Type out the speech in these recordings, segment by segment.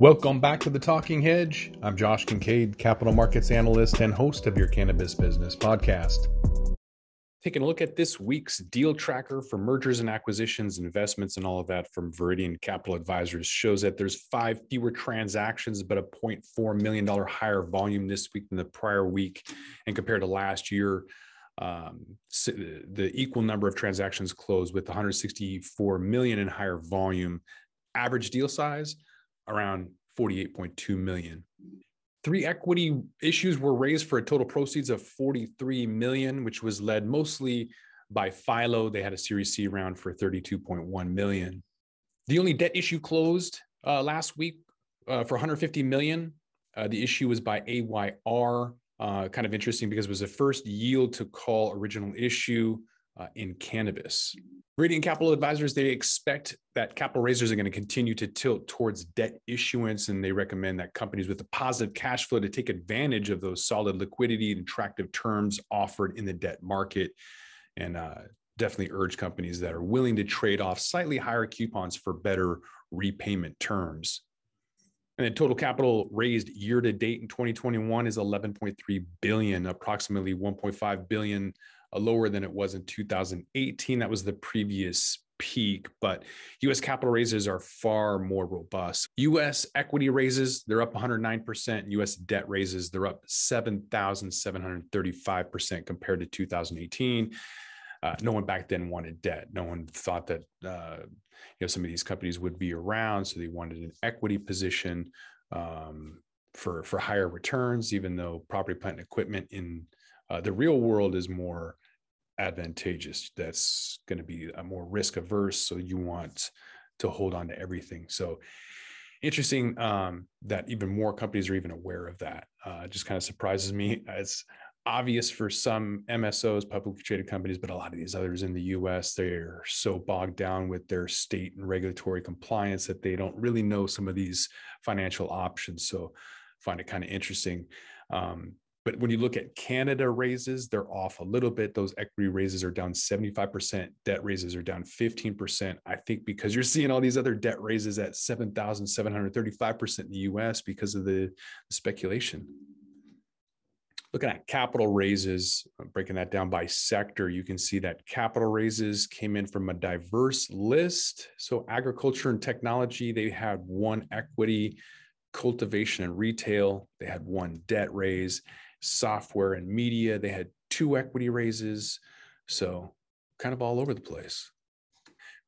Welcome back to the Talking Hedge. I'm Josh Kincaid, capital markets analyst and host of your Cannabis Business Podcast. Taking a look at this week's deal tracker for mergers and acquisitions, investments, and all of that from Viridian Capital Advisors shows that there's five fewer transactions, but a $0.4 million higher volume this week than the prior week. And compared to last year, um, the equal number of transactions closed with 164 million in higher volume. Average deal size around 48.2 million. Three equity issues were raised for a total proceeds of 43 million, which was led mostly by Fyllo. They had a Series C round for 32.1 million. The only debt issue closed uh, last week uh, for 150 million. Uh, the issue was by AYR. Uh, kind of interesting because it was the first yield to call original issue uh, in cannabis. Viridian Capital Advisors, they expect that capital raisers are going to continue to tilt towards debt issuance, and they recommend that companies with a positive cash flow to take advantage of those solid liquidity and attractive terms offered in the debt market. And uh, definitely urge companies that are willing to trade off slightly higher coupons for better repayment terms. And the total capital raised year to date in 2021 is 11.3 billion, approximately 1.5 billion lower than it was in 2018. That was the previous peak, but US capital raises are far more robust. US equity raises, they're up 109%. US debt raises, they're up 7,735% compared to 2018. Uh, no one back then wanted debt. No one thought that uh, you know some of these companies would be around, so they wanted an equity position um, for for higher returns. Even though property, plant, and equipment in uh, the real world is more advantageous. That's going to be a more risk averse. So you want to hold on to everything. So interesting um, that even more companies are even aware of that. Uh, just kind of surprises me. It's obvious for some MSOs, publicly traded companies, but a lot of these others in the US, they're so bogged down with their state and regulatory compliance that they don't really know some of these financial options. So find it kind of interesting. Um, but when you look at Canada raises, they're off a little bit. Those equity raises are down 75%, debt raises are down 15%. I think because you're seeing all these other debt raises at 7,735% in the US because of the, speculation. Looking at capital raises, breaking that down by sector, you can see that capital raises came in from a diverse list. So, agriculture and technology, they had one equity, cultivation and retail, they had one debt raise software and media. They had two equity raises. So, kind of all over the place.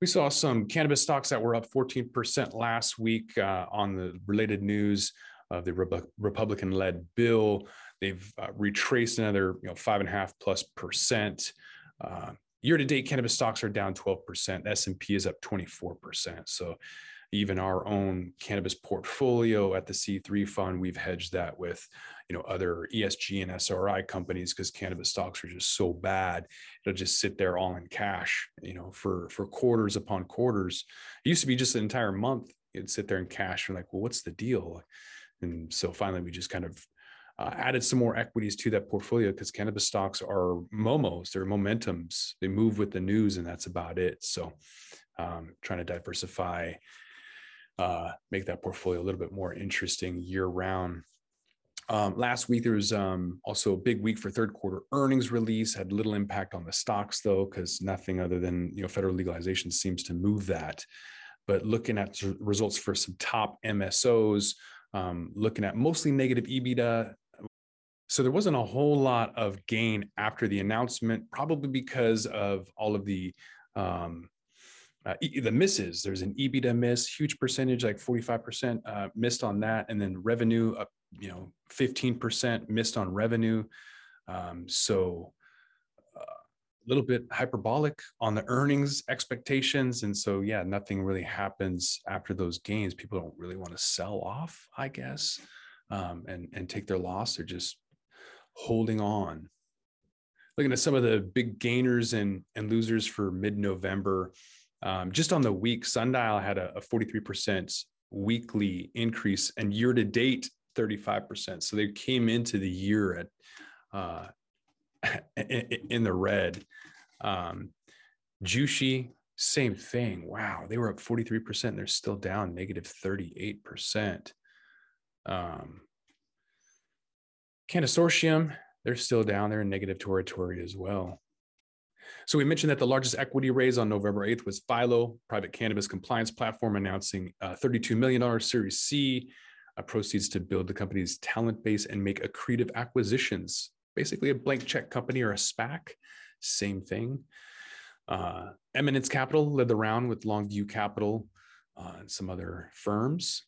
We saw some cannabis stocks that were up 14% last week uh, on the related news of the Re- Republican led bill. They've uh, retraced another you know, five and a half plus percent. Uh, year to date, cannabis stocks are down 12%. S&P is up 24%. So even our own cannabis portfolio at the C3 fund, we've hedged that with, you know, other ESG and SRI companies because cannabis stocks are just so bad. It'll just sit there all in cash, you know, for for quarters upon quarters. It used to be just an entire month. It'd sit there in cash. You're like, well, what's the deal? And so finally, we just kind of uh, added some more equities to that portfolio because cannabis stocks are momos, they're momentums. They move with the news, and that's about it. So, um, trying to diversify uh, make that portfolio a little bit more interesting year round. Um, last week there was um, also a big week for third quarter earnings release. Had little impact on the stocks though, because nothing other than you know federal legalization seems to move that. But looking at results for some top MSOs, um, looking at mostly negative EBITDA. So there wasn't a whole lot of gain after the announcement, probably because of all of the um, uh, the misses. There's an EBITDA miss, huge percentage, like 45% uh, missed on that, and then revenue up, you know, 15% missed on revenue. Um, so uh, a little bit hyperbolic on the earnings expectations, and so yeah, nothing really happens after those gains. People don't really want to sell off, I guess, um, and and take their loss. They're just holding on. Looking at some of the big gainers and and losers for mid-November. Um, just on the week, Sundial had a, a 43% weekly increase and year to date, 35%. So they came into the year at uh, in the red. Um, Jushi, same thing. Wow, they were up 43%. And They're still down negative 38%. Um, Cansortium, they're still down there in negative territory as well. So we mentioned that the largest equity raise on November 8th was Fyllo, private cannabis compliance platform, announcing a $32 million Series C uh, proceeds to build the company's talent base and make accretive acquisitions. Basically, a blank check company or a SPAC, same thing. Uh, Eminence Capital led the round with Longview Capital uh, and some other firms.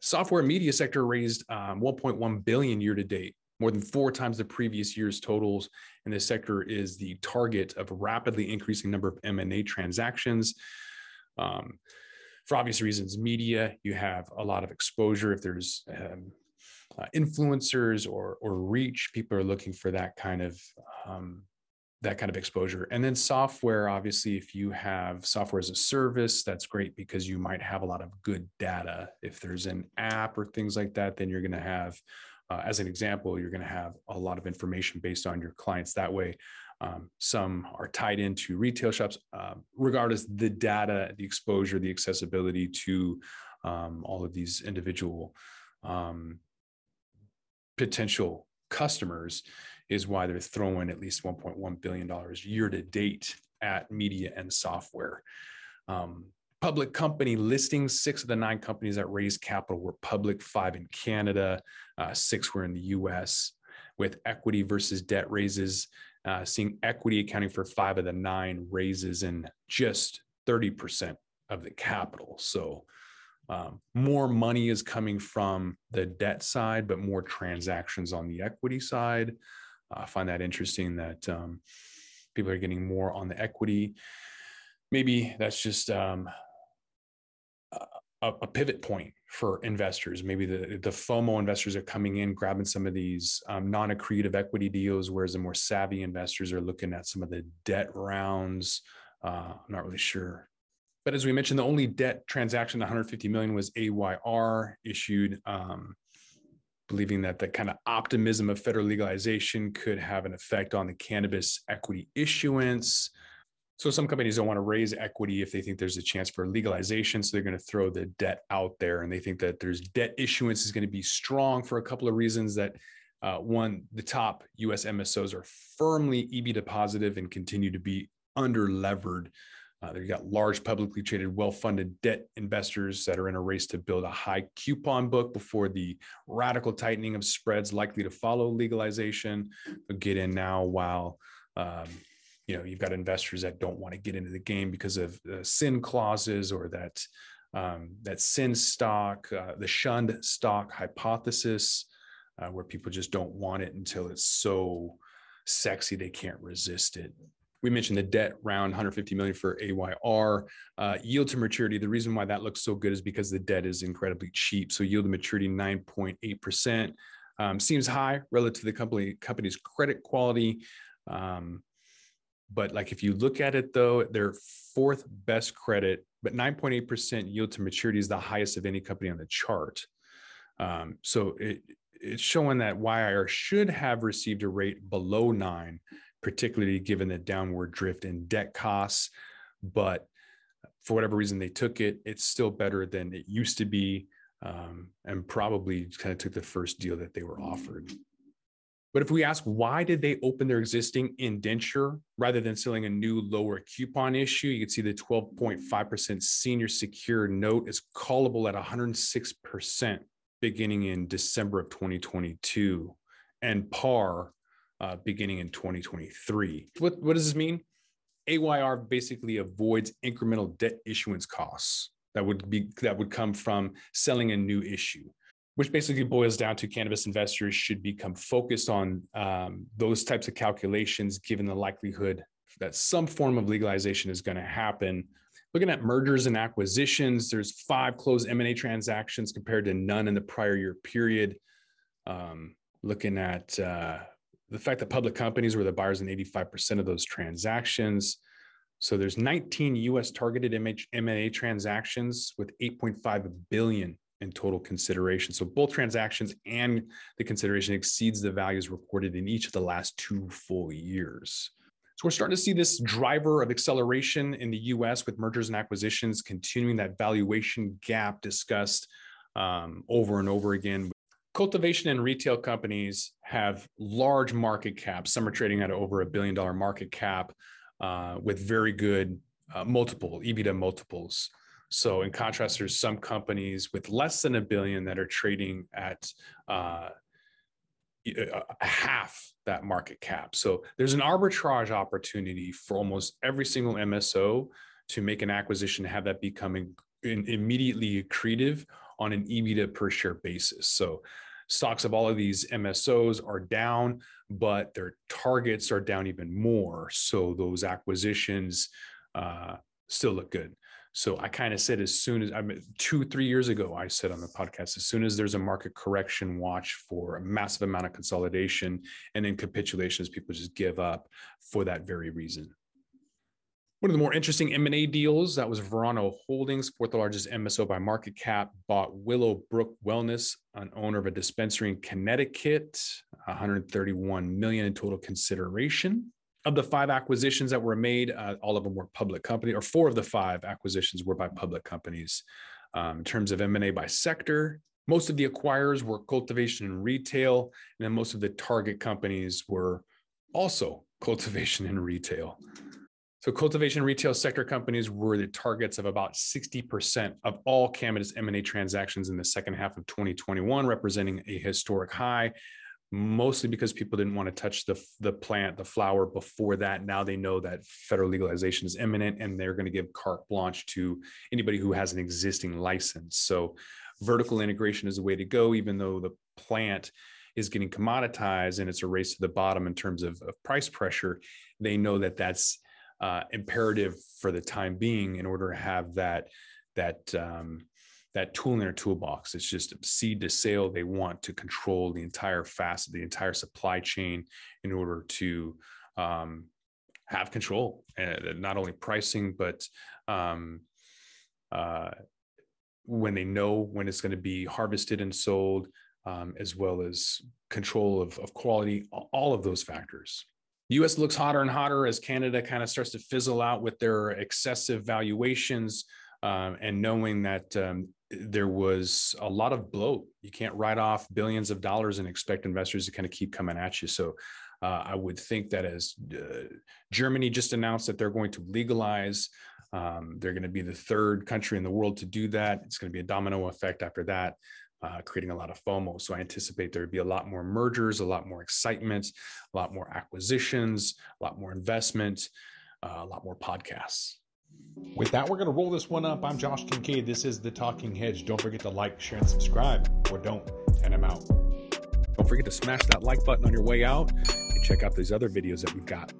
Software media sector raised um, 1.1 billion year to date, more than four times the previous year's totals. And this sector is the target of a rapidly increasing number of M&A transactions. Um, for obvious reasons, media, you have a lot of exposure. If there's um, uh, influencers or or reach, people are looking for that kind of um, that kind of exposure. And then software, obviously, if you have software as a service, that's great because you might have a lot of good data. If there's an app or things like that, then you're going to have uh, as an example, you're going to have a lot of information based on your clients that way. Um, some are tied into retail shops, uh, regardless the data, the exposure, the accessibility to um, all of these individual um, potential customers is why they're throwing at least 1.1 billion dollars year to date at media and software. Um, public company listings. Six of the nine companies that raised capital were public, five in Canada, uh, six were in the US. With equity versus debt raises, uh, seeing equity accounting for five of the nine raises and just 30% of the capital. So um, more money is coming from the debt side, but more transactions on the equity side. I find that interesting that um, people are getting more on the equity. Maybe that's just um, a, a, pivot point for investors. Maybe the, the FOMO investors are coming in, grabbing some of these um, non accretive equity deals, whereas the more savvy investors are looking at some of the debt rounds. Uh, I'm not really sure. But as we mentioned, the only debt transaction, 150 million, was AYR issued, um, believing that the kind of optimism of federal legalization could have an effect on the cannabis equity issuance. So some companies don't want to raise equity if they think there's a chance for legalization. So they're going to throw the debt out there, and they think that there's debt issuance is going to be strong for a couple of reasons. That uh, one, the top U.S. MSOs are firmly EBITDA positive and continue to be under levered. Uh, they've got large publicly traded, well-funded debt investors that are in a race to build a high coupon book before the radical tightening of spreads likely to follow legalization. They'll get in now while um, you know you've got investors that don't want to get into the game because of uh, sin clauses or that um, that sin stock, uh, the shunned stock hypothesis, uh, where people just don't want it until it's so sexy they can't resist it. We mentioned the debt round 150 million for AYR. Uh, yield to maturity. The reason why that looks so good is because the debt is incredibly cheap. So yield to maturity 9.8%. Um, seems high relative to the company company's credit quality. Um, but like if you look at it though, their fourth best credit, but 9.8% yield to maturity is the highest of any company on the chart. Um, so it, it's showing that AYR should have received a rate below nine, particularly given the downward drift in debt costs. But for whatever reason they took it, it's still better than it used to be, um, and probably kind of took the first deal that they were offered. But if we ask why did they open their existing indenture rather than selling a new lower coupon issue, you can see the 12.5% senior secured note is callable at 106% beginning in December of 2022 and par uh, beginning in 2023. What, what does this mean? AYR basically avoids incremental debt issuance costs that would be that would come from selling a new issue which basically boils down to cannabis investors should become focused on um, those types of calculations given the likelihood that some form of legalization is going to happen. Looking at mergers and acquisitions there's five closed m&a transactions compared to none in the prior year period. Um, looking at uh, the fact that public companies were the buyers in 85% of those transactions. So there's 19 us targeted m&a transactions with 8.5 billion in total consideration. So both transactions and the consideration exceeds the values reported in each of the last two full years. So we're starting to see this driver of acceleration in the US with mergers and acquisitions, continuing that valuation gap discussed um, over and over again. cultivation and retail companies have large market caps. Some are trading at over a billion dollar market cap uh, with very good uh, multiple EBITDA multiples. So, in contrast, there's some companies with less than a billion that are trading at uh, half that market cap. So, there's an arbitrage opportunity for almost every single MSO to make an acquisition, and have that becoming immediately accretive on an EBITDA per share basis. So, stocks of all of these MSOs are down, but their targets are down even more. So, those acquisitions uh, still look good. So I kind of said as soon as I mean, two, three years ago, I said on the podcast, as soon as there's a market correction, watch for a massive amount of consolidation and then capitulations, people just give up for that very reason. One of the more interesting M&A deals that was Verano Holdings, fourth largest MSO by market cap, bought Willowbrook Wellness, an owner of a dispensary in Connecticut, 131 million in total consideration of the five acquisitions that were made, uh, all of them were public company, or four of the five acquisitions were by public companies. Um, in terms of M&A by sector, most of the acquirers were cultivation and retail, and then most of the target companies were also cultivation and retail. So cultivation retail sector companies were the targets of about 60% of all cannabis M&A transactions in the second half of 2021, representing a historic high mostly because people didn't want to touch the the plant, the flower before that. Now they know that federal legalization is imminent, and they're going to give carte blanche to anybody who has an existing license. So, vertical integration is the way to go, even though the plant is getting commoditized and it's a race to the bottom in terms of, of price pressure. They know that that's uh, imperative for the time being in order to have that that um, that tool in their toolbox. It's just seed to sale. They want to control the entire facet, the entire supply chain in order to um, have control, uh, not only pricing, but um, uh, when they know when it's going to be harvested and sold, um, as well as control of, of quality, all of those factors. The US looks hotter and hotter as Canada kind of starts to fizzle out with their excessive valuations. Um, and knowing that um, there was a lot of bloat. You can't write off billions of dollars and expect investors to kind of keep coming at you. So uh, I would think that as uh, Germany just announced that they're going to legalize, um, they're going to be the third country in the world to do that. It's going to be a domino effect after that, uh, creating a lot of FOMO. So I anticipate there would be a lot more mergers, a lot more excitement, a lot more acquisitions, a lot more investment, uh, a lot more podcasts. With that, we're going to roll this one up. I'm Josh Kincaid. This is The Talking Hedge. Don't forget to like, share, and subscribe, or don't, and I'm out. Don't forget to smash that like button on your way out and check out these other videos that we've got.